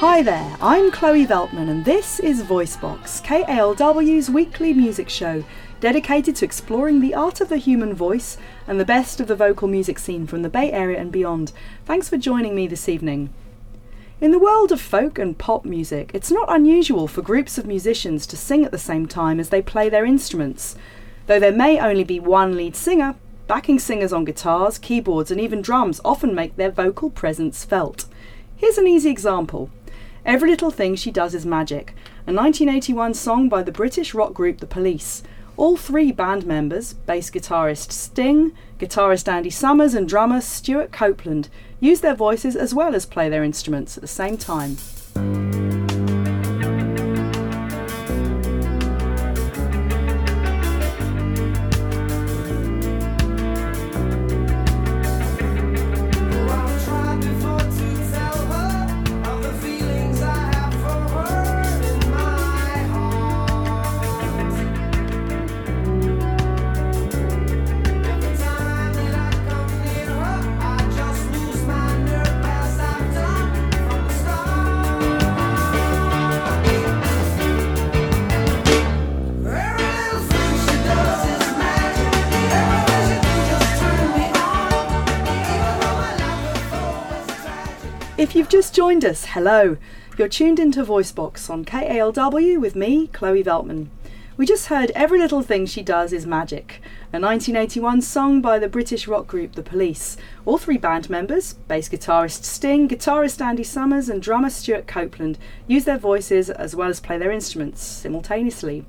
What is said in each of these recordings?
Hi there, I'm Chloe Veltman, and this is Voicebox, KALW's weekly music show dedicated to exploring the art of the human voice and the best of the vocal music scene from the Bay Area and beyond. Thanks for joining me this evening. In the world of folk and pop music, it's not unusual for groups of musicians to sing at the same time as they play their instruments. Though there may only be one lead singer, backing singers on guitars, keyboards, and even drums often make their vocal presence felt. Here's an easy example. Every Little Thing She Does Is Magic, a 1981 song by the British rock group The Police. All three band members, bass guitarist Sting, guitarist Andy Summers, and drummer Stewart Copeland, use their voices as well as play their instruments at the same time. You've just joined us, hello. You're tuned into Voicebox on KALW with me, Chloe Veltman. We just heard Every Little Thing She Does Is Magic, a 1981 song by the British rock group The Police. All three band members, bass guitarist Sting, guitarist Andy Summers, and drummer Stewart Copeland, use their voices as well as play their instruments simultaneously.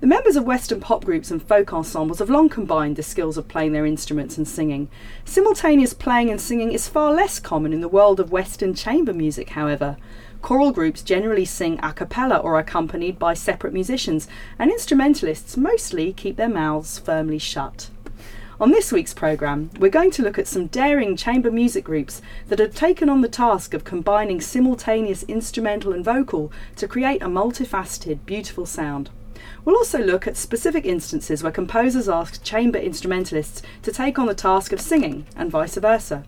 The members of Western pop groups and folk ensembles have long combined the skills of playing their instruments and singing. Simultaneous playing and singing is far less common in the world of Western chamber music, however. Choral groups generally sing a cappella or accompanied by separate musicians, and instrumentalists mostly keep their mouths firmly shut. On this week's programme, we're going to look at some daring chamber music groups that have taken on the task of combining simultaneous instrumental and vocal to create a multifaceted, beautiful sound. We'll also look at specific instances where composers ask chamber instrumentalists to take on the task of singing, and vice versa.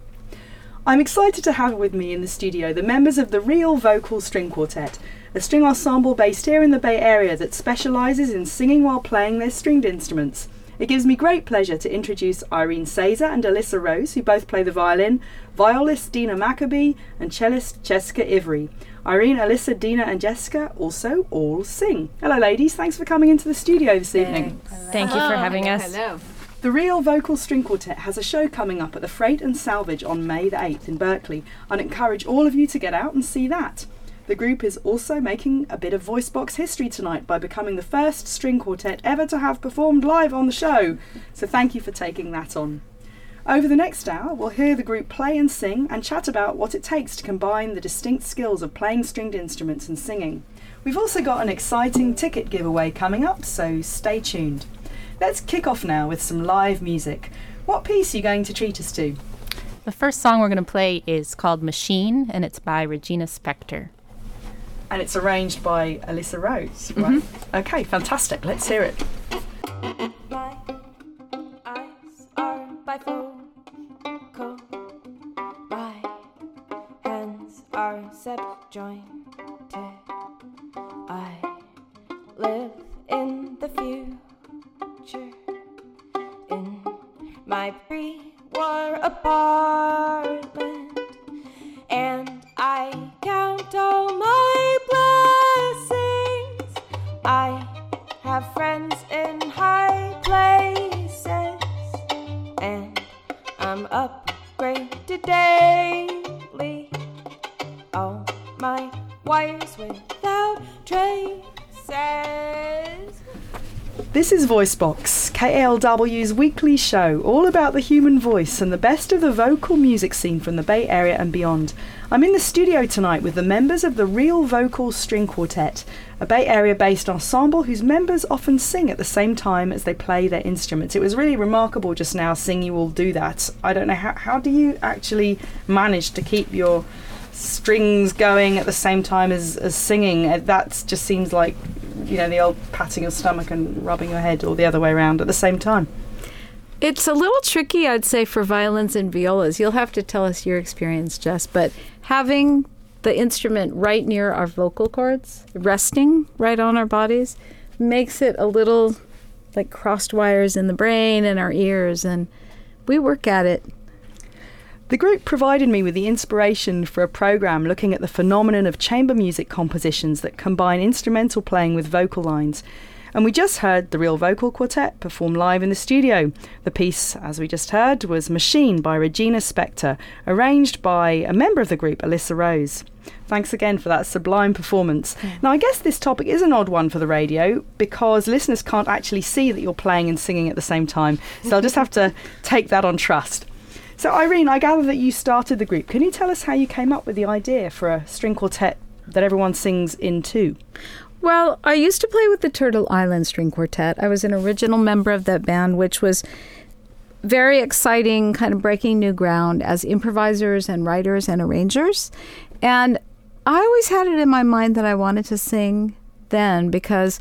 I'm excited to have with me in the studio the members of the Real Vocal String Quartet, a string ensemble based here in the Bay Area that specialises in singing while playing their stringed instruments. It gives me great pleasure to introduce Irene Sazer and Alyssa Rose, who both play the violin, violist Dina Maccabee, and cellist Jessica Ivory. Irene, Alyssa, Dina, and Jessica also all sing. Hello, ladies. Thanks for coming into the studio this evening. Thank you for having us. Hello. The Real Vocal String Quartet has a show coming up at the Freight and Salvage on May the 8th in Berkeley. I'd encourage all of you to get out and see that. The group is also making a bit of voice box history tonight by becoming the first string quartet ever to have performed live on the show. So thank you for taking that on. Over the next hour, we'll hear the group play and sing and chat about what it takes to combine the distinct skills of playing stringed instruments and singing. We've also got an exciting ticket giveaway coming up, so stay tuned. Let's kick off now with some live music. What piece are you going to treat us to? The first song we're going to play is called Machine, and it's by Regina Spektor. And it's arranged by Alyssa Rose, right? Mm-hmm. Okay, fantastic. Let's hear it. My eyes are bifocal. My hands are subjointed. I live in the future. In my pre-war apartment. Voicebox, KALW's weekly show, all about the human voice and the best of the vocal music scene from the Bay Area and beyond. I'm in the studio tonight with the members of the Real Vocal String Quartet, a Bay Area based ensemble whose members often sing at the same time as they play their instruments. It was really remarkable just now seeing you all do that. I don't know how, how do you actually manage to keep your strings going at the same time as, as singing? That just seems like, you know, the old patting your stomach and rubbing your head or the other way around at the same time. It's a little tricky, I'd say, for violins and violas. You'll have to tell us your experience, Jess. But having the instrument right near our vocal cords, resting right on our bodies, makes it a little like crossed wires in the brain and our ears. And we work at it. The group provided me with the inspiration for a program looking at the phenomenon of chamber music compositions that combine instrumental playing with vocal lines. And we just heard the Real Vocal Quartet perform live in the studio. The piece, as we just heard, was Machine by Regina Spektor, arranged by a member of the group, Alyssa Rose. Thanks again for that sublime performance. Mm. Now, I guess this topic is an odd one for the radio because listeners can't actually see that you're playing and singing at the same time. So I'll just have to take that on trust. So, Irene, I gather that you started the group. Can you tell us how you came up with the idea for a string quartet that everyone sings in two? Well, I used to play with the Turtle Island String Quartet. I was an original member of that band, which was very exciting, kind of breaking new ground as improvisers and writers and arrangers. And I always had it in my mind that I wanted to sing then because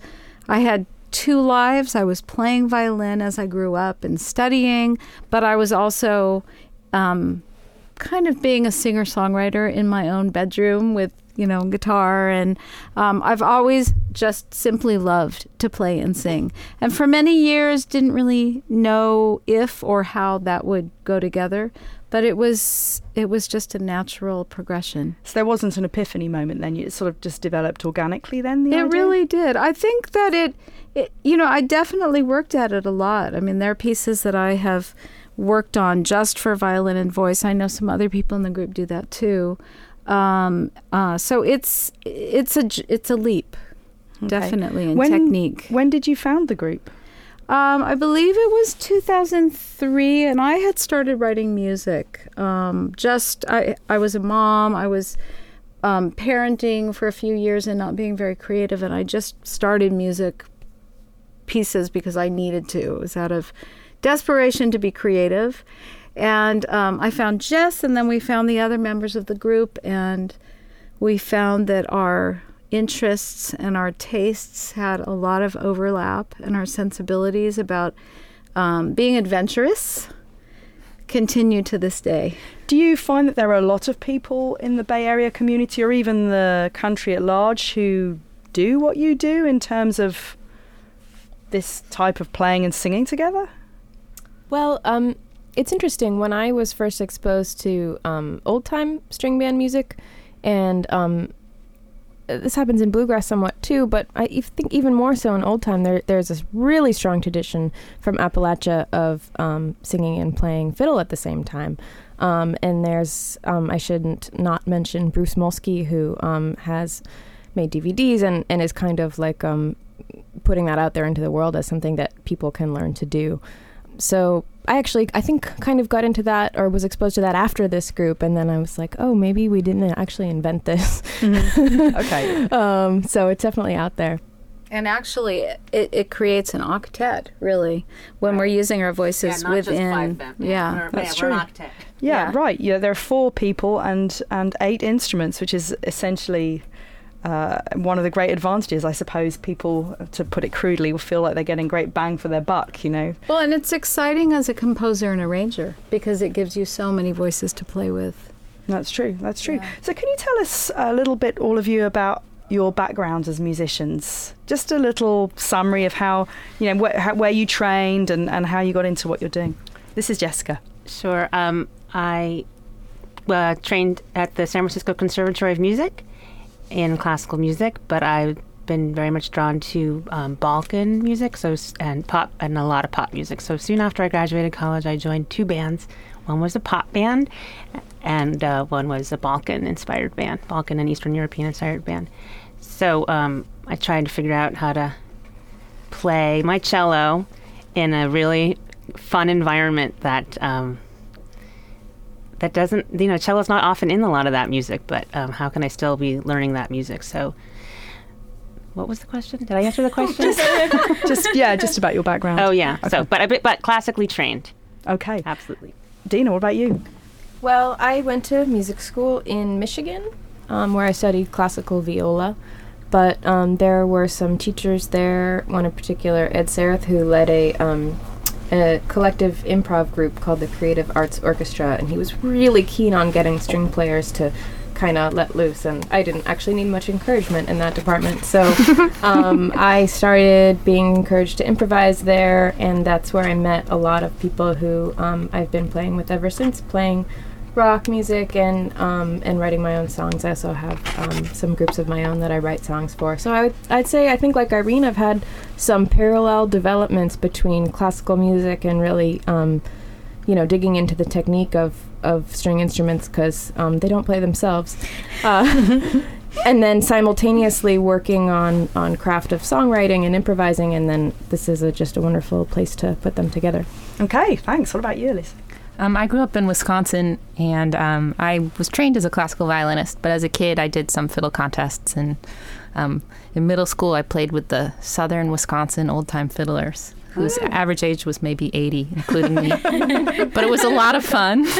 I had two lives. I was playing violin as I grew up and studying, but I was also um, kind of being a singer songwriter in my own bedroom with you know guitar and um, i've always just simply loved to play and sing and for many years didn't really know if or how that would go together but it was it was just a natural progression So, there wasn't an epiphany moment then, it sort of just developed organically then? The it idea? really did i think that it, it you know i definitely worked at it a lot i mean there are pieces that i have worked on just for violin and voice i know some other people in the group do that too um, uh, so it's it's a it's a leap definitely in When- technique When did you found the group? um, I believe it was 2003, and I had started writing music. Um, just I, I was a mom. I was um, parenting for a few years and not being very creative, and I just started music pieces because I needed to. It was out of desperation to be creative, and um, I found Jess, and then we found the other members of the group, and we found that our interests and our tastes had a lot of overlap, and our sensibilities about um, being adventurous continue to this day. Do you find that there are a lot of people in the Bay Area community or even the country at large who do what you do in terms of this type of playing and singing together? Well, um, it's interesting. When I was first exposed to um, old time string band music, and um, this happens in bluegrass somewhat too, but I think even more so in old time, there, there's this really strong tradition from Appalachia of um, singing and playing fiddle at the same time. Um, and there's, um, I shouldn't not mention Bruce Molsky, who um, has made DVDs and, and is kind of like um, putting that out there into the world as something that people can learn to do. So I actually, I think, kind of got into that or was exposed to that after this group, and then I was like, oh, maybe we didn't actually invent this. Okay. um, so it's definitely out there. And actually, it, it creates an octet, really, when we're using our voices yeah, not within. just five them. yeah. We're- That's yeah, an true. octet. Yeah, Yeah. right. Yeah, there are four people and and eight instruments, which is essentially uh, one of the great advantages, I suppose. People, to put it crudely, will feel like they're getting great bang for their buck. You know. Well, and it's exciting as a composer and arranger because it gives you so many voices to play with. That's true. That's true. So, can you tell us a little bit, all of you, about your backgrounds as musicians? Just a little summary of how you know wh- how, where you trained and, and how you got into what you're doing. This is Jessica. Sure. Um, I uh, trained at the San Francisco Conservatory of Music in classical music, but I've been very much drawn to um, Balkan music, so and pop and a lot of pop music. So soon after I graduated college, I joined two bands. One was a pop band, and uh, one was a Balkan-inspired band, Balkan and Eastern European-inspired band. So um, I tried to figure out how to play my cello in a really fun environment that um, that doesn't you know cello's not often in a lot of that music but um, how can i still be learning that music so what was the question did i answer the question just yeah, just about your background. oh yeah so Okay. but I but classically trained Okay. absolutely Dina, what about you? Well, I went to music school in Michigan, um, where I studied classical viola. But um, there were some teachers there, one in particular, Ed Sarath, who led a, um, a collective improv group called the Creative Arts Orchestra, and he was really keen on getting string players to kind of let loose. And I didn't actually need much encouragement in that department, so um, I started being encouraged to improvise there, and that's where I met a lot of people who um, I've been playing with ever since, playing rock music and um, and writing my own songs. I also have um, some groups of my own that I write songs for. So I would I'd say I think like Irene, I've had some parallel developments between classical music and really um, you know digging into the technique of of string instruments because um, they don't play themselves. Uh, And then simultaneously working on, on craft of songwriting and improvising, and then this is a, just a wonderful place to put them together. Okay, thanks. What about you, Alice? Um, I grew up in Wisconsin, and um, I was trained as a classical violinist. But as a kid, I did some fiddle contests, and um, in middle school, I played with the Southern Wisconsin Old Time Fiddlers, whose average age was maybe 80, including me. but it was a lot of fun,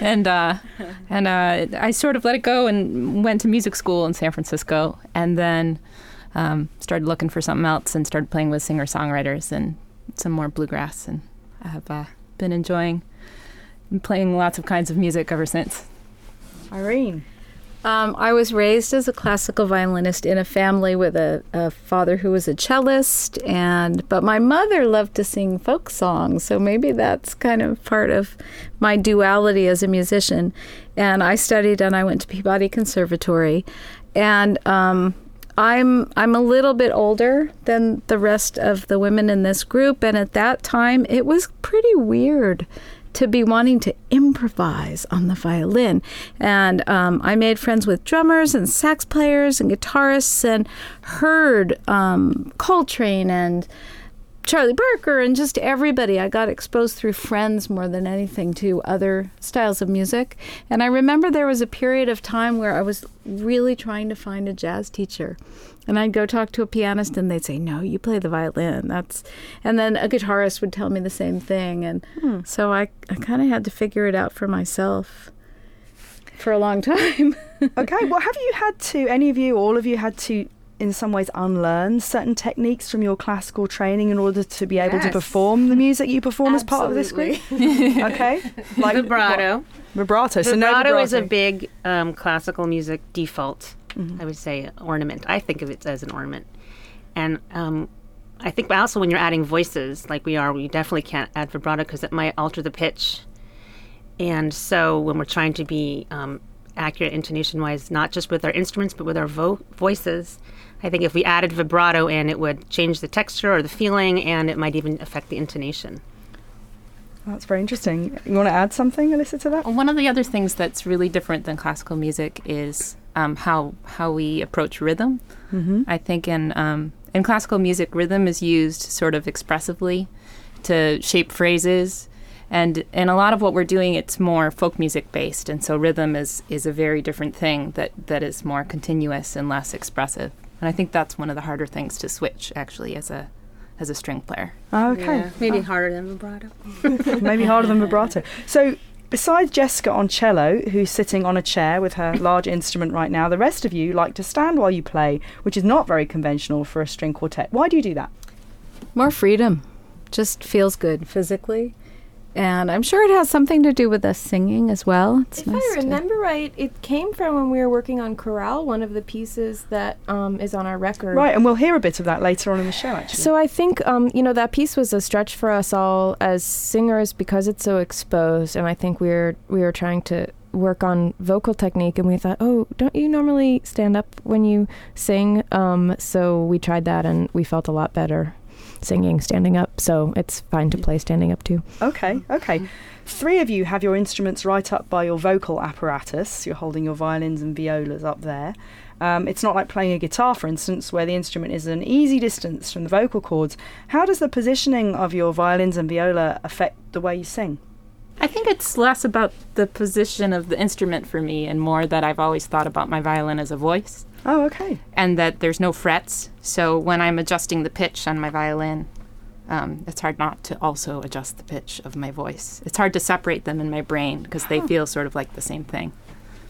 and uh, and uh, I sort of let it go and went to music school in San Francisco, and then um, started looking for something else and started playing with singer songwriters and some more bluegrass, and I have uh, been enjoying playing lots of kinds of music ever since. Irene. Um, I was raised as a classical violinist in a family with a, a father who was a cellist, and but my mother loved to sing folk songs, so maybe that's kind of part of my duality as a musician. And I studied, and I went to Peabody Conservatory, and um, I'm I'm a little bit older than the rest of the women in this group, and at that time it was pretty weird to be wanting to improvise on the violin. And um, I made friends with drummers and sax players and guitarists and heard um, Coltrane and Charlie Parker and just everybody. I got exposed through friends more than anything to other styles of music. And I remember there was a period of time where I was really trying to find a jazz teacher. And I'd go talk to a pianist and they'd say, "No, you play the violin." That's and then a guitarist would tell me the same thing and hmm. so I I kind of had to figure it out for myself for a long time. Okay, well, have you had to, any of you, all of you, had to, in some ways, unlearn certain techniques from your classical training in order to be able to perform the music you perform as part of this group? okay, like vibrato what- vibrato. So no vibrato is a big um, classical music default. Mm-hmm. I would say ornament. I think of it as an ornament, and um, I think also when you're adding voices like we are, we definitely can't add vibrato because it might alter the pitch. And so when we're trying to be um, accurate intonation-wise, not just with our instruments but with our vo- voices, I think if we added vibrato in, it would change the texture or the feeling, and it might even affect the intonation. That's very interesting. You want to add something, Alyssa, to that? One of the other things that's really different than classical music is um, how how we approach rhythm. Mm-hmm. I think in um, in classical music, rhythm is used sort of expressively to shape phrases, and in a lot of what we're doing, it's more folk music based, and so rhythm is is a very different thing that that is more continuous and less expressive. And I think that's one of the harder things to switch actually as a as a string player. Oh, okay, maybe oh. harder than vibrato. maybe harder than vibrato. So, besides Jessica on cello, who's sitting on a chair with her large instrument right now, the rest of you like to stand while you play, which is not very conventional for a string quartet. Why do you do that? More freedom. Just feels good physically. And I'm sure it has something to do with us singing as well. It's If nice I to- remember right, it came from when we were working on chorale, one of the pieces that um, is on our record. Right, and we'll hear a bit of that later on in the show, actually. So I think um, you know that piece was a stretch for us all as singers because it's so exposed, and I think we were we were trying to work on vocal technique, and we thought, oh, don't you normally stand up when you sing? Um, so we tried that, and we felt a lot better singing standing up. So it's fine to play standing up too. Okay, okay. Three of you have your instruments right up by your vocal apparatus. You're holding your violins and violas up there. Um, it's not like playing a guitar, for instance, where the instrument is an easy distance from the vocal cords. How does the positioning of your violins and viola affect the way you sing? I think it's less about the position of the instrument for me and more that I've always thought about my violin as a voice Oh, okay. and that there's no frets. So when I'm adjusting the pitch on my violin, um, it's hard not to also adjust the pitch of my voice. It's hard to separate them in my brain because they feel sort of like the same thing.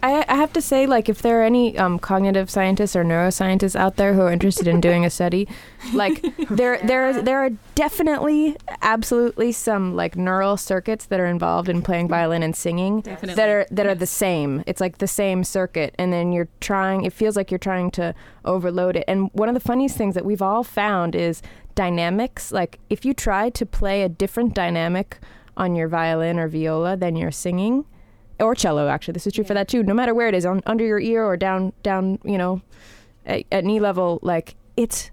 I, I have to say, like, if there are any um, cognitive scientists or neuroscientists out there who are interested in doing a study, like, there there there are definitely, absolutely some like neural circuits that are involved in playing violin and singing Definitely. that are that are the same. It's like the same circuit, and then you're trying. It feels like you're trying to overload it. And one of the funniest things that we've all found is dynamics. Like, if you try to play a different dynamic on your violin or viola than you're singing or cello actually this is true for that too no matter where it is on under your ear or down down you know at, at knee level like it's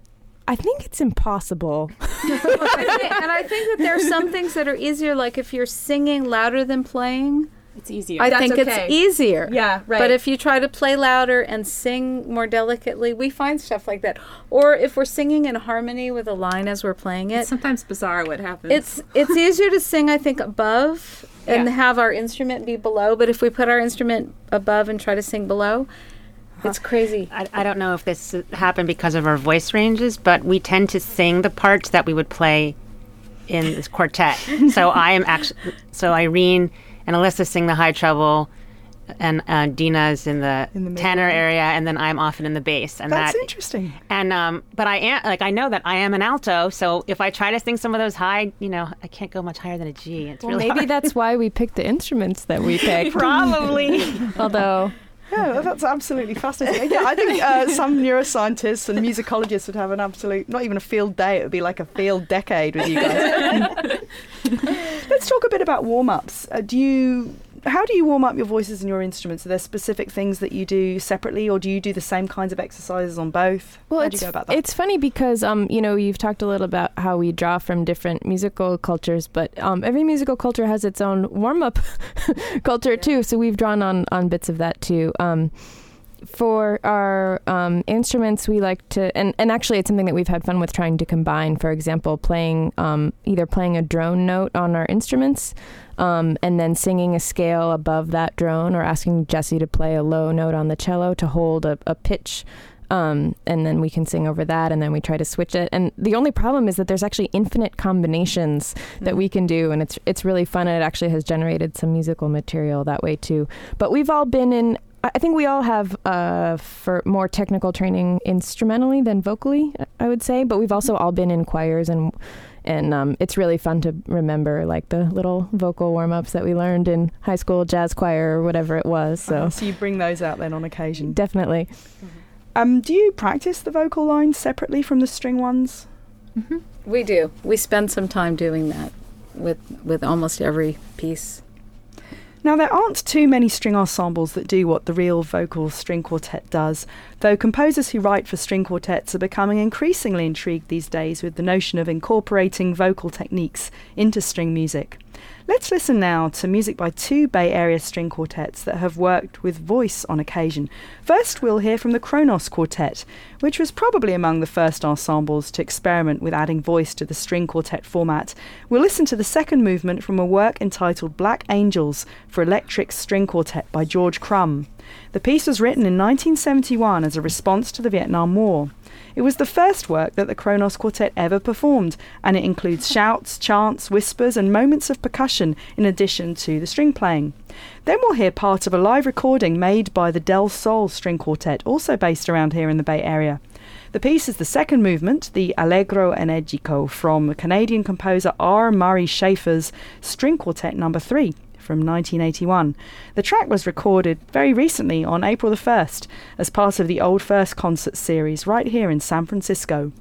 i think it's impossible and I think that there are some things that are easier, like if you're singing louder than playing. It's easier. I That's think okay. it's easier. Yeah, right. But if you try to play louder and sing more delicately, we find stuff like that. Or if we're singing in harmony with a line as we're playing it, it's sometimes bizarre what happens. it's it's easier to sing, I think, above and Yeah. have our instrument be below. But if we put our instrument above and try to sing below, it's crazy. I, I don't know if this happened because of our voice ranges, but we tend to sing the parts that we would play in this quartet. so I am actually, so Irene and Alyssa sing the high treble, and uh, Dina's in the, In the middle. tenor area, and then I'm often in the bass. And That's that, interesting. and um, but I am like I know that I am an alto, so if I try to sing some of those high, you know, I can't go much higher than a G. It's well really maybe hard. that's why we picked the instruments that we picked probably. although Yeah, that's absolutely fascinating. Yeah, I think uh, some neuroscientists and musicologists would have an absolute, not even a field day, it would be like a field decade with you guys. Let's talk a bit about warm ups. Uh, do you. How do you warm up your voices and your instruments? Are there specific things that you do separately, or do you do the same kinds of exercises on both? Well, how do it's you go about that? it's funny because um you know you've talked a little about how we draw from different musical cultures, but um every musical culture has its own warm up culture too. So we've drawn on on bits of that too. Um, for our um, instruments, we like to, and, and actually, it's something that we've had fun with trying to combine. For example, playing um, either playing a drone note on our instruments, um, and then singing a scale above that drone, or asking Jesse to play a low note on the cello to hold a, a pitch. Um, and then we can sing over that, and then we try to switch it. And the only problem is that there's actually infinite combinations that we can do, and it's it's really fun. And it actually has generated some musical material that way too. But we've all been in. I I think we all have uh, for more technical training instrumentally than vocally. I would say, but we've also all been in choirs and. And um, it's really fun to remember, like the little vocal warm ups that we learned in high school jazz choir or whatever it was. So Uh, so you bring those out then on occasion. definitely, Um, do you practice the vocal lines separately from the string ones? We do. We spend some time doing that with with almost every piece. Now, there aren't too many string ensembles that do what the real vocal string quartet does, though composers who write for string quartets are becoming increasingly intrigued these days with the notion of incorporating vocal techniques into string music. Let's listen now to music by two Bay Area string quartets that have worked with voice on occasion. First, we'll hear from the Kronos Quartet, which was probably among the first ensembles to experiment with adding voice to the string quartet format. We'll listen to the second movement from a work entitled Black Angels for Electric String Quartet by George Crumb. The piece was written in 1971 as a response to the Vietnam War. It was the first work that the Kronos Quartet ever performed, and it includes shouts, chants, whispers, and moments of percussion in addition to the string playing. Then we'll hear part of a live recording made by the Del Sol String Quartet, also based around here in the Bay Area. The piece is the second movement, the Allegro Energico, from Canadian composer R. Murray Schafer's String Quartet Number 3 from 1981. The track was recorded very recently on April the 1st as part of the Old First concert series right here in San Francisco.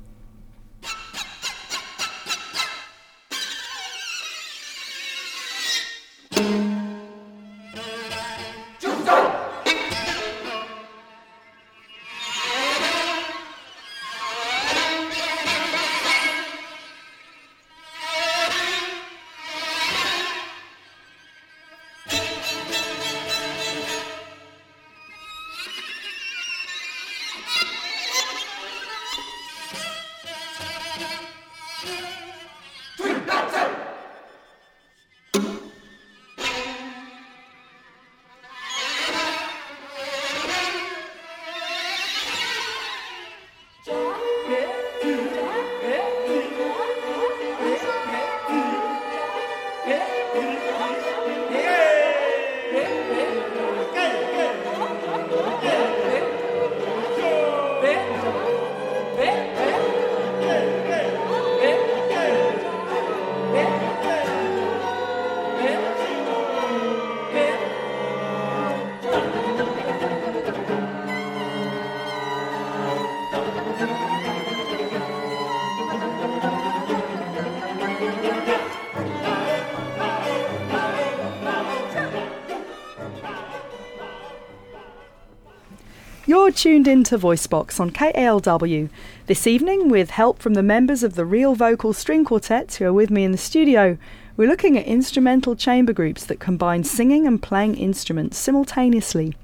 You're tuned into Voicebox on KALW. This evening, with help from the members of the Real Vocal String Quartet who are with me in the studio, we're looking at instrumental chamber groups that combine singing and playing instruments simultaneously.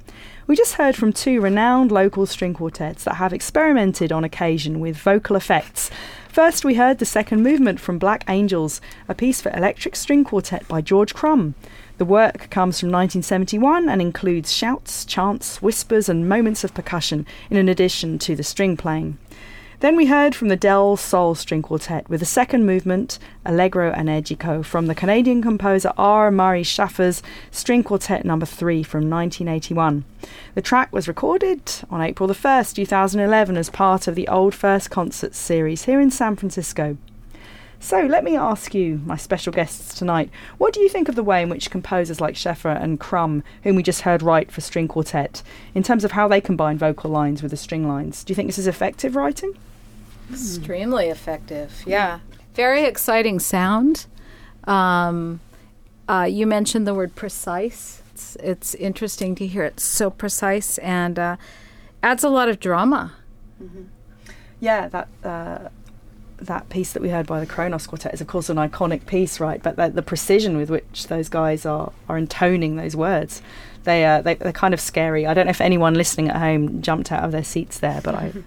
We just heard from two renowned local string quartets that have experimented on occasion with vocal effects. First, we heard the second movement from Black Angels, a piece for electric string quartet by George Crumb. The work comes from 1971 and includes shouts, chants, whispers, and moments of percussion, in addition to the string playing. Then we heard from the Del Sol String Quartet with the second movement, Allegro Energico, from the Canadian composer R. Murray Schafer's String Quartet Number 3 from 1981. The track was recorded on April the 1st, 2011, as part of the Old First Concerts series here in San Francisco. So let me ask you, my special guests tonight, what do you think of the way in which composers like Schafer and Crumb, whom we just heard write for string quartet, in terms of how they combine vocal lines with the string lines? Do you think this is effective writing? Extremely effective. Yeah. Very exciting sound. Um, uh, you mentioned the word precise. It's, it's interesting to hear it so precise and uh, adds a lot of drama. Yeah, that uh, that piece that we heard by the Kronos Quartet is, of course, an iconic piece, right? But the, the precision with which those guys are are intoning those words, they are they they're kind of scary. I don't know if anyone listening at home jumped out of their seats there, but I.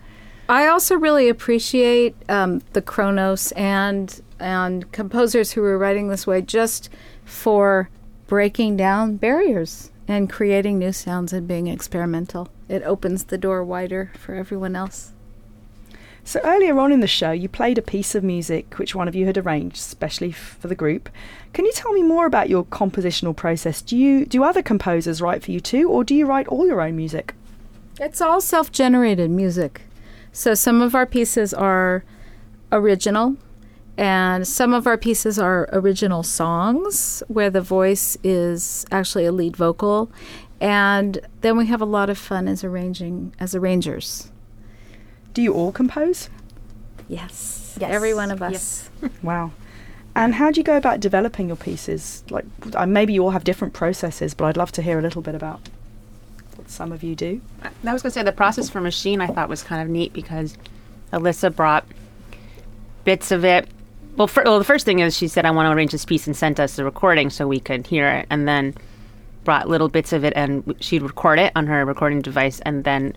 I also really appreciate um, the Kronos and and composers who were writing this way just for breaking down barriers and creating new sounds and being experimental. It opens the door wider for everyone else. So earlier on in the show, you played a piece of music which one of you had arranged, especially f- for the group. Can you tell me more about your compositional process? Do you do other composers write for you too, or do you write all your own music? It's all self generated music. So some of our pieces are original, and some of our pieces are original songs where the voice is actually a lead vocal. And then we have a lot of fun as arranging as arrangers. Do you all compose? Yes. Every one of us. Wow. And how do you go about developing your pieces? Like, maybe you all have different processes, but I'd love to hear a little bit about what some of you do. I was going to say the process for Machine I thought was kind of neat because Alyssa brought bits of it. Well, fir- well, the first thing is she said, I want to arrange this piece and sent us the recording so we could hear it. And then brought little bits of it and she'd record it on her recording device and then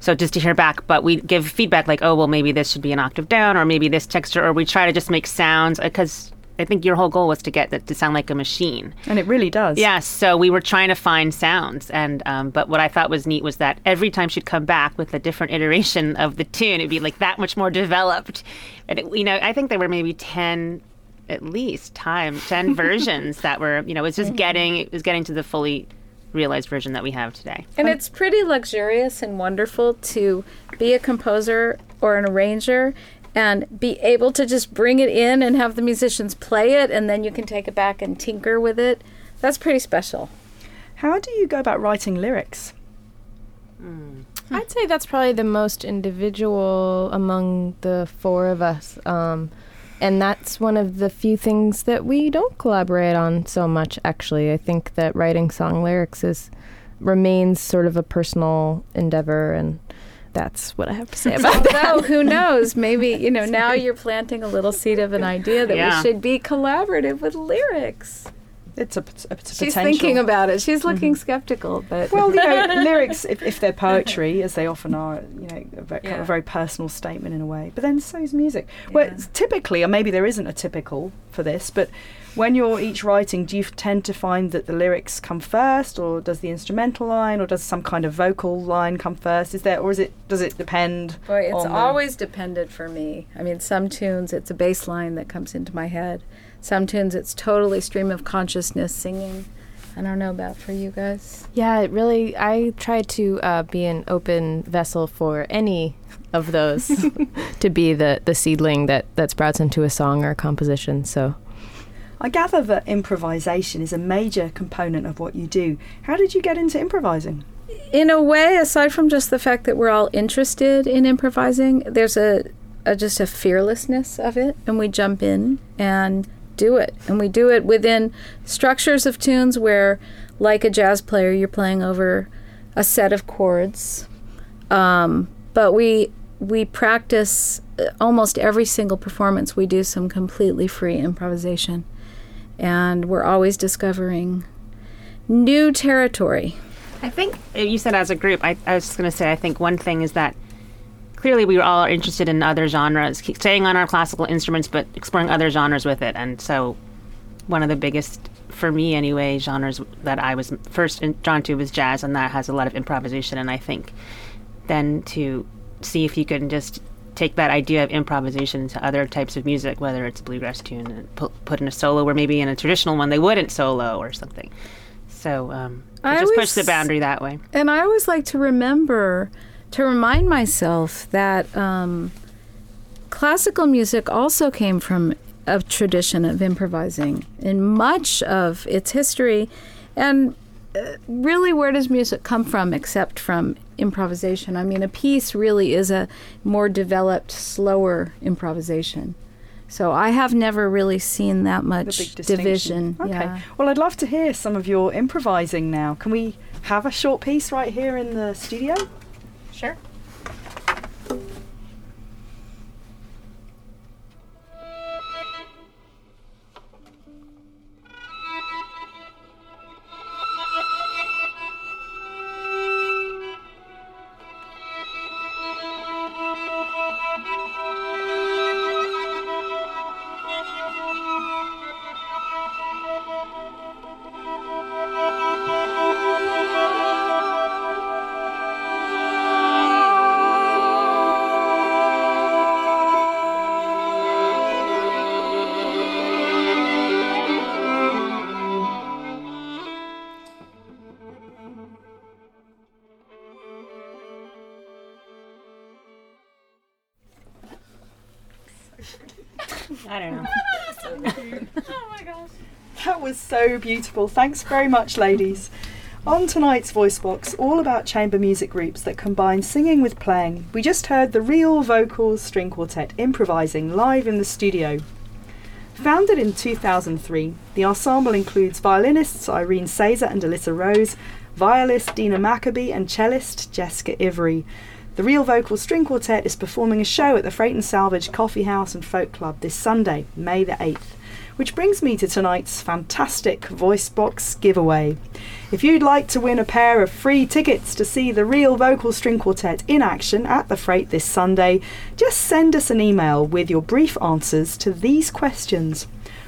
so just to hear back but we give feedback like oh well maybe this should be an octave down or maybe this texture or we try to just make sounds because i think your whole goal was to get that to sound like a machine And it really does. yeah, so we were trying to find sounds, and um, but what I thought was neat was that every time she'd come back with a different iteration of the tune, it'd be like that much more developed. And it, you know, I think there were maybe ten, at least time, ten versions that were, you know, it was just getting it was getting to the fully realized version that we have today. And it's pretty luxurious and wonderful to be a composer or an arranger and be able to just bring it in and have the musicians play it and then you can take it back and tinker with it. That's pretty special. How do you go about writing lyrics? I'd say that's probably the most individual among the four of us. Um, and that's one of the few things that we don't collaborate on so much, actually. I think that writing song lyrics is remains sort of a personal endeavor, and that's what I have to say about that. Although, who knows? Maybe, you know, now you're planting a little seed of an idea that Yeah. we should be collaborative with lyrics. It's a, it's a She's potential. thinking about it. She's looking mm-hmm. skeptical, but well, you know, lyrics, if, if they're poetry, as they often are, you know, a very, kind of a very personal statement in a way. But then so is music. Well, it's typically, or maybe there isn't a typical for this, but when you're each writing, do you tend to find that the lyrics come first, or does the instrumental line, or does some kind of vocal line come first? Is there, or is it? Does it depend? Boy, it's on the- always dependent for me. I mean, some tunes it's a bass line that comes into my head. Some tunes it's totally stream of consciousness singing. I don't know about for you guys. Yeah, it really. I try to uh, be an open vessel for any of those to be the the seedling that that sprouts into a song or a composition. So I gather that improvisation is a major component of what you do. How did you get into improvising? In a way, aside from just the fact that we're all interested in improvising, there's a, a just a fearlessness of it, and we jump in and do it, and we do it within structures of tunes where, like a jazz player, you're playing over a set of chords Um, but we we practice uh, almost every single performance. We do some completely free improvisation, and we're always discovering new territory. I think uh, you said as a group. I, I was just going to say. I think one thing is that clearly we all are interested in other genres, staying on our classical instruments, but exploring other genres with it. And so, one of the biggest, for me anyway, genres that I was first drawn to was jazz, and that has a lot of improvisation. And I think then to see if you can just take that idea of improvisation to other types of music, whether it's a bluegrass tune, and put, put in a solo, where maybe in a traditional one they wouldn't solo or something. So um, I just push the boundary that way. And I always like to remember, to remind myself that um, classical music also came from a tradition of improvising in much of its history. And really, where does music come from except from improvisation? I mean, a piece really is a more developed, slower improvisation. So I have never really seen that much division. Okay. Yeah. Well, I'd love to hear some of your improvising now. Can we have a short piece right here in the studio? Sure. Know. That was so beautiful. Thanks very much, ladies. On tonight's Voice Box, all about chamber music groups that combine singing with playing, we just heard the Real Vocals String Quartet improvising live in the studio. Founded in 2003, the ensemble includes violinists Irene Sazer and Alyssa Rose, violist Dina Maccabee, and cellist Jessica Ivory. The Real Vocal String Quartet is performing a show at the Freight and Salvage Coffee House and Folk Club this Sunday, May the 8th. Which brings me to tonight's fantastic Voice Box giveaway. If you'd like to win a pair of free tickets to see the Real Vocal String Quartet in action at the Freight this Sunday, just send us an email with your brief answers to these questions.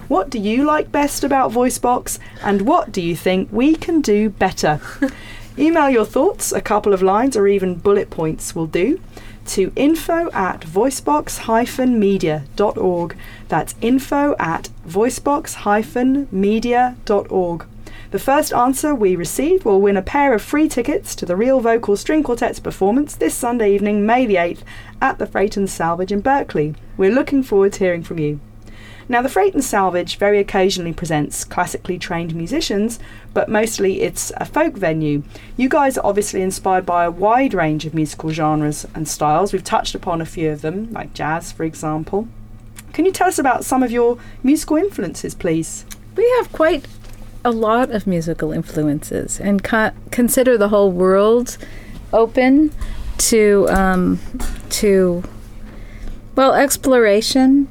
What do you like best about VoiceBox, and what do you think we can do better? Email your thoughts, a couple of lines or even bullet points will do, to info at voicebox-media.org. That's info at voicebox-media.org. The first answer we receive will win a pair of free tickets to the Real Vocal String Quartet's performance this Sunday evening, May the 8th, at the Freight and Salvage in Berkeley. We're looking forward to hearing from you. Now, the Freight and Salvage very occasionally presents classically trained musicians, but mostly it's a folk venue. You guys are obviously inspired by a wide range of musical genres and styles. We've touched upon a few of them, like jazz, for example. Can you tell us about some of your musical influences, please? We have quite a lot of musical influences and co- consider the whole world open to um, to well exploration.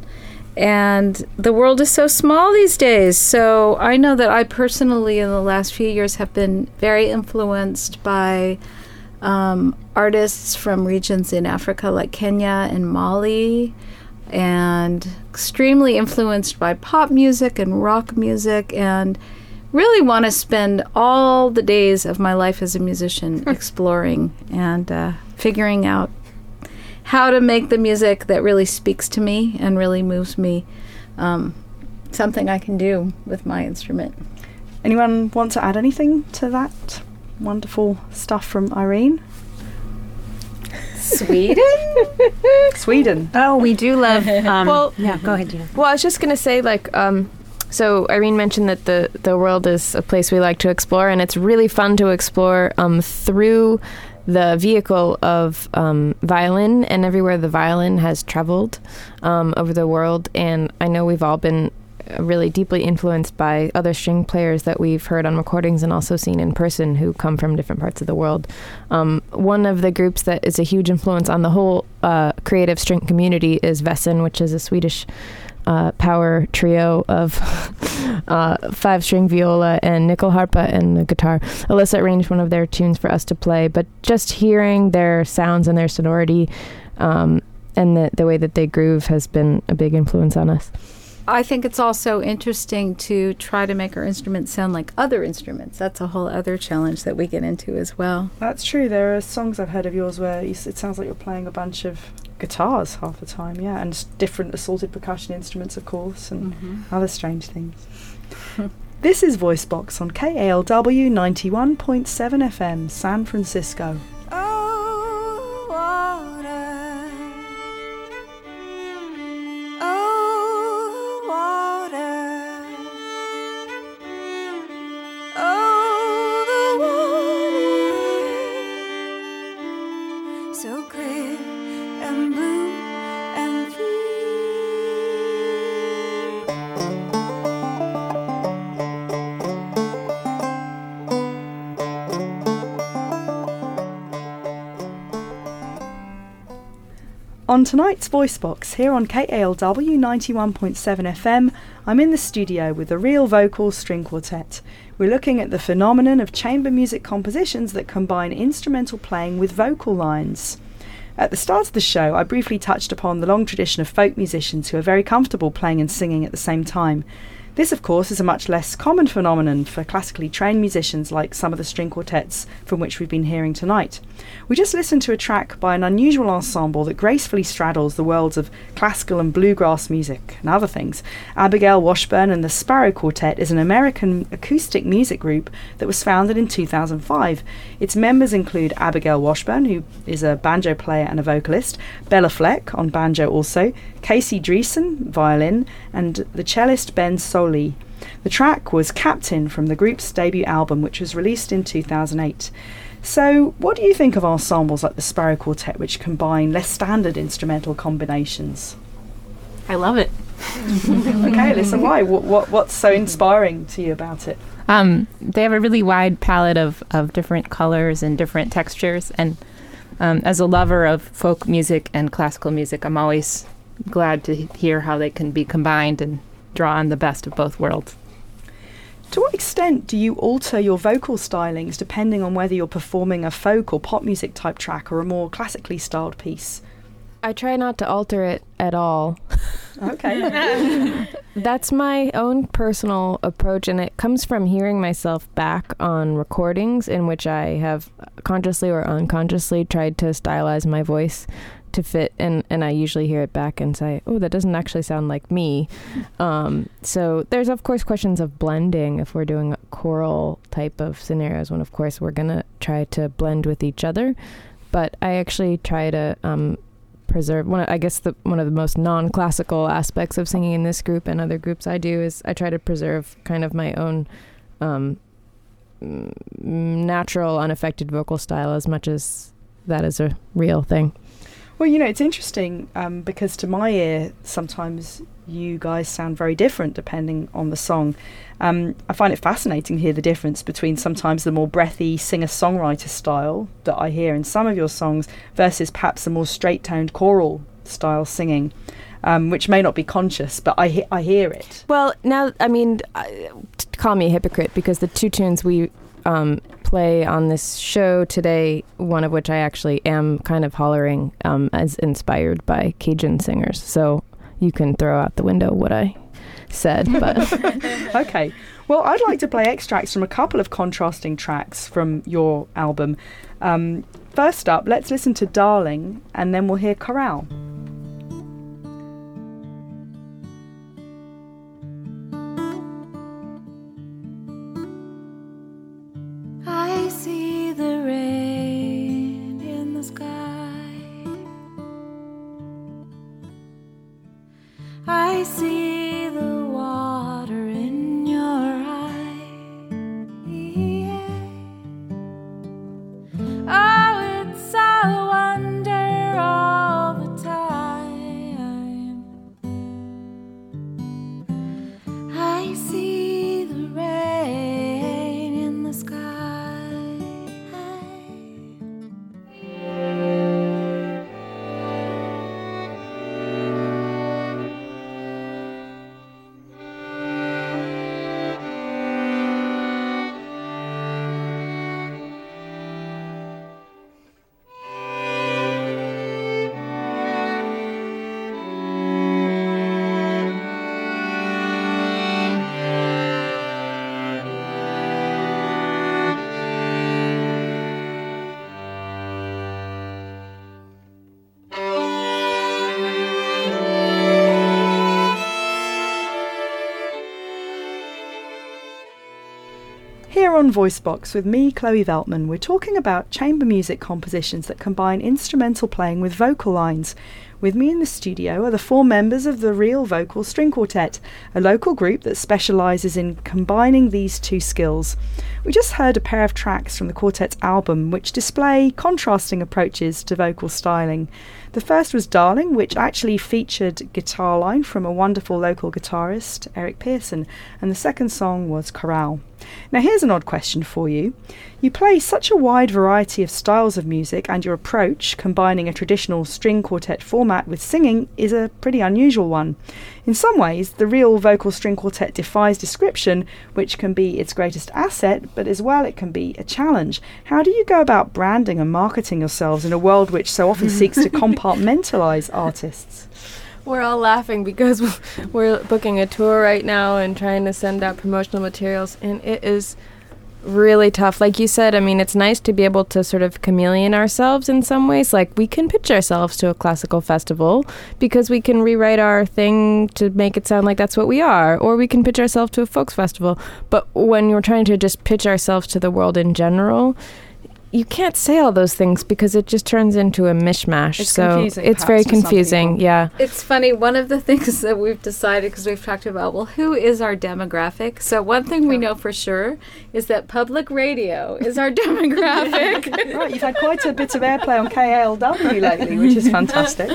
And the world is so small these days. So i know that i personally in the last few years have been very influenced by um, artists from regions in africa like kenya and mali and extremely influenced by pop music and rock music and really want to spend all the days of my life as a musician exploring and uh, figuring out how to make the music that really speaks to me and really moves me um, something I can do with my instrument. Anyone want to add anything to that wonderful stuff from Irene? Sweden? Sweden. Oh, we do love. Um, Well- yeah, go ahead, Gina. Well, I was just gonna say, like, um, so Irene mentioned that the the world is a place we like to explore, and it's really fun to explore um, through the vehicle of um, violin and everywhere the violin has traveled um, over the world. And I know we've all been really deeply influenced by other string players that we've heard on recordings and also seen in person who come from different parts of the world. Um, one of the groups that is a huge influence on the whole uh, creative string community is Väsen, which is a Swedish uh, power trio of uh, five string viola and nyckelharpa and the guitar. Alyssa arranged one of their tunes for us to play, but just hearing their sounds and their sonority um, and the, the way that they groove has been a big influence on us. I think it's also interesting to try to make our instruments sound like other instruments. That's a whole other challenge that we get into as well. That's true. There are songs I've heard of yours where you, it sounds like you're playing a bunch of guitars half the time, yeah, and different assorted percussion instruments, of course, and mm-hmm. other strange things. this is Voicebox on KALW 91.7 FM, San Francisco. Oh, water. On tonight's Voice Box, here on KALW 91.7 FM, I'm in the studio with the Real Vocal String Quartet. We're looking at the phenomenon of chamber music compositions that combine instrumental playing with vocal lines. At the start of the show, I briefly touched upon the long tradition of folk musicians who are very comfortable playing and singing at the same time. This, of course, is a much less common phenomenon for classically trained musicians like some of the string quartets from which we've been hearing tonight. We just listened to a track by an unusual ensemble that gracefully straddles the worlds of classical and bluegrass music and other things. Abigail Washburn and the Sparrow Quartet is an American acoustic music group that was founded in 2005. Its members include Abigail Washburn, who is a banjo player and a vocalist, Béla Fleck on banjo also, Casey Driessen, violin, and the cellist Ben Sollee. The track was Captain from the group's debut album, which was released in 2008. So, what do you think of ensembles like the Sparrow Quartet, which combine less standard instrumental combinations? I love it. okay, listen, why? What, what, what's so inspiring to you about it? Um, they have a really wide palette of, of different colors and different textures. And um, as a lover of folk music and classical music, I'm always glad to hear how they can be combined and draw on the best of both worlds. To what extent do you alter your vocal stylings depending on whether you're performing a folk or pop music type track or a more classically styled piece? I try not to alter it at all. Okay. That's my own personal approach, and it comes from hearing myself back on recordings in which I have consciously or unconsciously tried to stylize my voice to fit, and, and I usually hear it back and say, oh, that doesn't actually sound like me. Um, so there's, of course, questions of blending if we're doing choral type of scenarios, when, of course, we're going to try to blend with each other. But I actually try to um, preserve one of, I guess the one of the most non-classical aspects of singing in this group and other groups I do is I try to preserve kind of my own um, natural unaffected vocal style as much as that is a real thing. Well, you know, it's interesting um, because to my ear, sometimes you guys sound very different depending on the song. Um, I find it fascinating to hear the difference between sometimes the more breathy singer songwriter style that I hear in some of your songs versus perhaps the more straight toned choral style singing, um, which may not be conscious, but I, he- I hear it. Well, now I mean, call me a hypocrite because the two tunes we um, play on this show today, one of which I actually am kind of hollering um, as inspired by Cajun singers. So you can throw out the window what I said, but Okay. Well, I'd like to play extracts from a couple of contrasting tracks from your album. Um, first up, let's listen to Darling, and then we'll hear Chorale. On VoiceBox with me, Chloe Veltman. We're talking about chamber music compositions that combine instrumental playing with vocal lines. With me in the studio are the four members of the Real Vocal String Quartet, a local group that specialises in combining these two skills. We just heard a pair of tracks from the quartet's album which display contrasting approaches to vocal styling. The first was Darling, which actually featured guitar line from a wonderful local guitarist, Eric Pearson, and the second song was Chorale. Now, here's an odd question for you. You play such a wide variety of styles of music, and your approach, combining a traditional string quartet format with singing, is a pretty unusual one. In some ways, the real vocal string quartet defies description, which can be its greatest asset, but as well it can be a challenge. How do you go about branding and marketing yourselves in a world which so often seeks to compartmentalize artists? We're all laughing because we're booking a tour right now and trying to send out promotional materials, and it is really tough. Like you said, I mean, it's nice to be able to sort of chameleon ourselves in some ways. Like we can pitch ourselves to a classical festival because we can rewrite our thing to make it sound like that's what we are, or we can pitch ourselves to a folks festival. But when you're trying to just pitch ourselves to the world in general, you can't say all those things because it just turns into a mishmash. It's so confusing, it's very perhaps, for some confusing. Yeah. It's funny. One of the things that we've decided because we've talked about, well, who is our demographic? So one thing we know for sure is that public radio is our demographic. Right, you've had quite a bit of airplay on KALW lately, which is fantastic.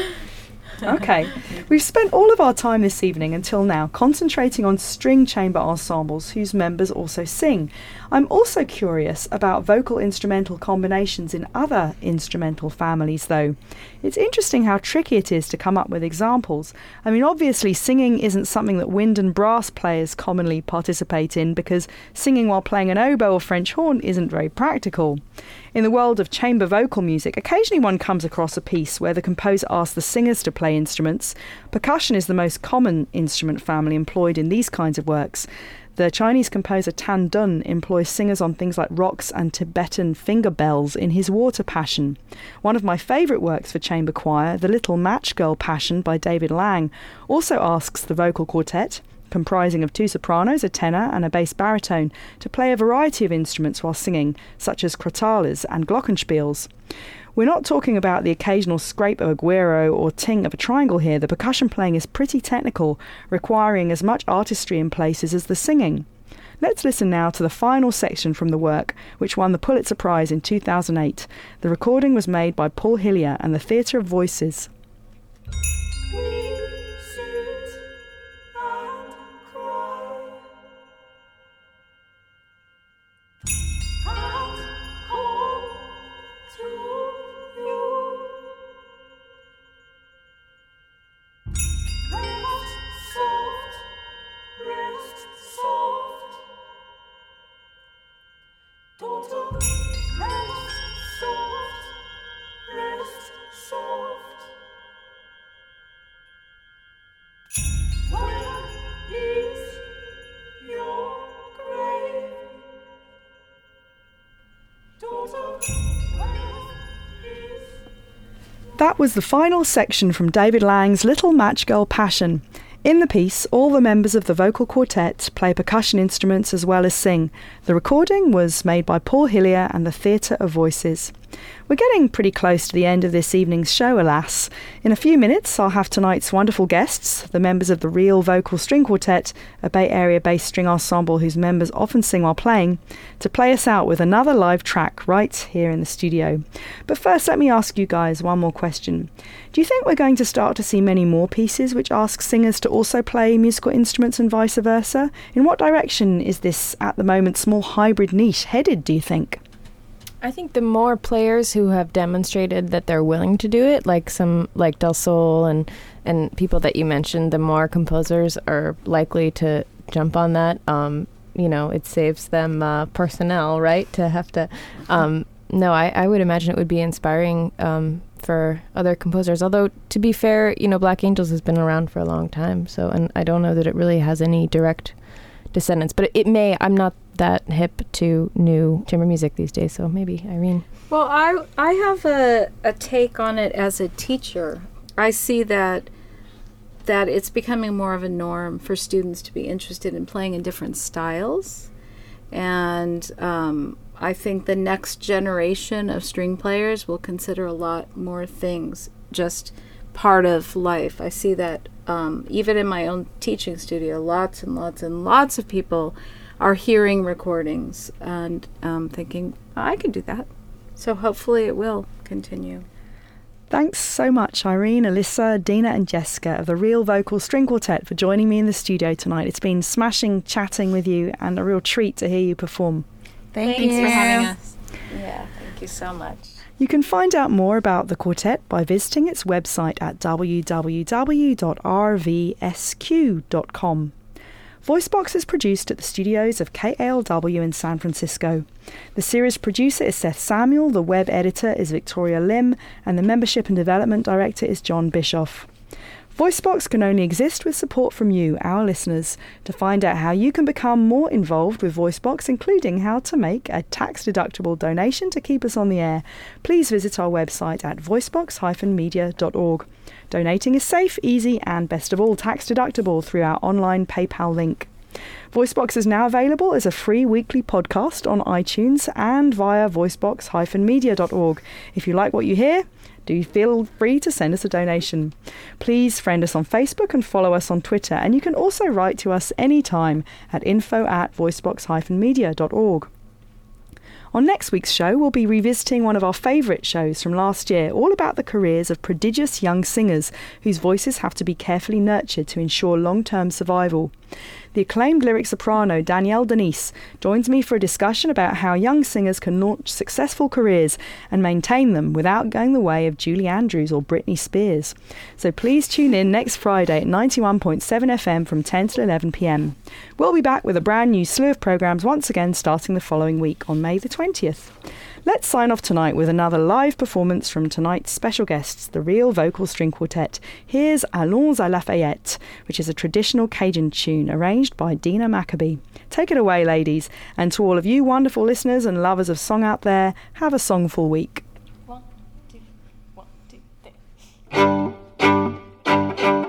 Okay, we've spent all of our time this evening until now concentrating on string chamber ensembles whose members also sing. I'm also curious about vocal instrumental combinations in other instrumental families, though. It's interesting how tricky it is to come up with examples. I mean, obviously, singing isn't something that wind and brass players commonly participate in because singing while playing an oboe or French horn isn't very practical. In the world of chamber vocal music, occasionally one comes across a piece where the composer asks the singers to play instruments. Percussion is the most common instrument family employed in these kinds of works. The Chinese composer Tan Dun employs singers on things like rocks and Tibetan finger bells in his Water Passion. One of my favourite works for chamber choir, The Little Match Girl Passion by David Lang, also asks the vocal quartet, comprising of two sopranos, a tenor, and a bass baritone, to play a variety of instruments while singing, such as crotales and glockenspiels. We're not talking about the occasional scrape of a guiro or ting of a triangle here. The percussion playing is pretty technical, requiring as much artistry in places as the singing. Let's listen now to the final section from the work, which won the Pulitzer Prize in 2008. The recording was made by Paul Hillier and the Theatre of Voices. That was the final section from David Lang's Little Match Girl Passion. In the piece, all the members of the vocal quartet play percussion instruments as well as sing. The recording was made by Paul Hillier and the Theatre of Voices. We're getting pretty close to the end of this evening's show, alas. In a few minutes, I'll have tonight's wonderful guests, the members of the Real Vocal String Quartet, a Bay Area based string ensemble whose members often sing while playing, to play us out with another live track right here in the studio. But first, let me ask you guys one more question. Do you think we're going to start to see many more pieces which ask singers to also play musical instruments and vice versa? In what direction is this, at the moment, small hybrid niche headed, do you think? I think the more players who have demonstrated that they're willing to do it, like some like Del Sol and and people that you mentioned, the more composers are likely to jump on that. Um, you know, it saves them uh, personnel, right? To have to. Um, no, I, I would imagine it would be inspiring um, for other composers. Although to be fair, you know, Black Angels has been around for a long time, so and I don't know that it really has any direct descendants, but it may. I'm not that hip to new chamber music these days, so maybe Irene. Well, I I have a, a take on it as a teacher. I see that that it's becoming more of a norm for students to be interested in playing in different styles. And um, I think the next generation of string players will consider a lot more things just part of life. I see that um, even in my own teaching studio, lots and lots and lots of people are hearing recordings and um, thinking, I can do that. So hopefully it will continue. Thanks so much, Irene, Alyssa, Dina, and Jessica of the Real Vocal String Quartet for joining me in the studio tonight. It's been smashing chatting with you and a real treat to hear you perform. Thank Thanks you. for having us. Yeah, thank you so much. You can find out more about the quartet by visiting its website at www.rvsq.com. Voicebox is produced at the studios of KALW in San Francisco. The series producer is Seth Samuel, the web editor is Victoria Lim, and the membership and development director is John Bischoff. Voicebox can only exist with support from you, our listeners. To find out how you can become more involved with Voicebox, including how to make a tax deductible donation to keep us on the air, please visit our website at voicebox-media.org. Donating is safe, easy, and best of all, tax deductible through our online PayPal link. Voicebox is now available as a free weekly podcast on iTunes and via voicebox-media.org. If you like what you hear, do feel free to send us a donation. Please friend us on Facebook and follow us on Twitter, and you can also write to us anytime at info at voicebox-media.org. On next week's show, we'll be revisiting one of our favourite shows from last year, all about the careers of prodigious young singers whose voices have to be carefully nurtured to ensure long term survival. The acclaimed lyric soprano Danielle de Niese joins me for a discussion about how young singers can launch successful careers and maintain them without going the way of Julie Andrews or Britney Spears. So please tune in next Friday at 91.7 FM from 10 to 11 pm. We'll be back with a brand new slew of programmes once again starting the following week on May the 20th. Let's sign off tonight with another live performance from tonight's special guests, the Real Vocal String Quartet. Here's Allons à Lafayette, which is a traditional Cajun tune arranged by Dina Maccabee. Take it away, ladies, and to all of you wonderful listeners and lovers of song out there, have a songful week. One, two, one, two, three.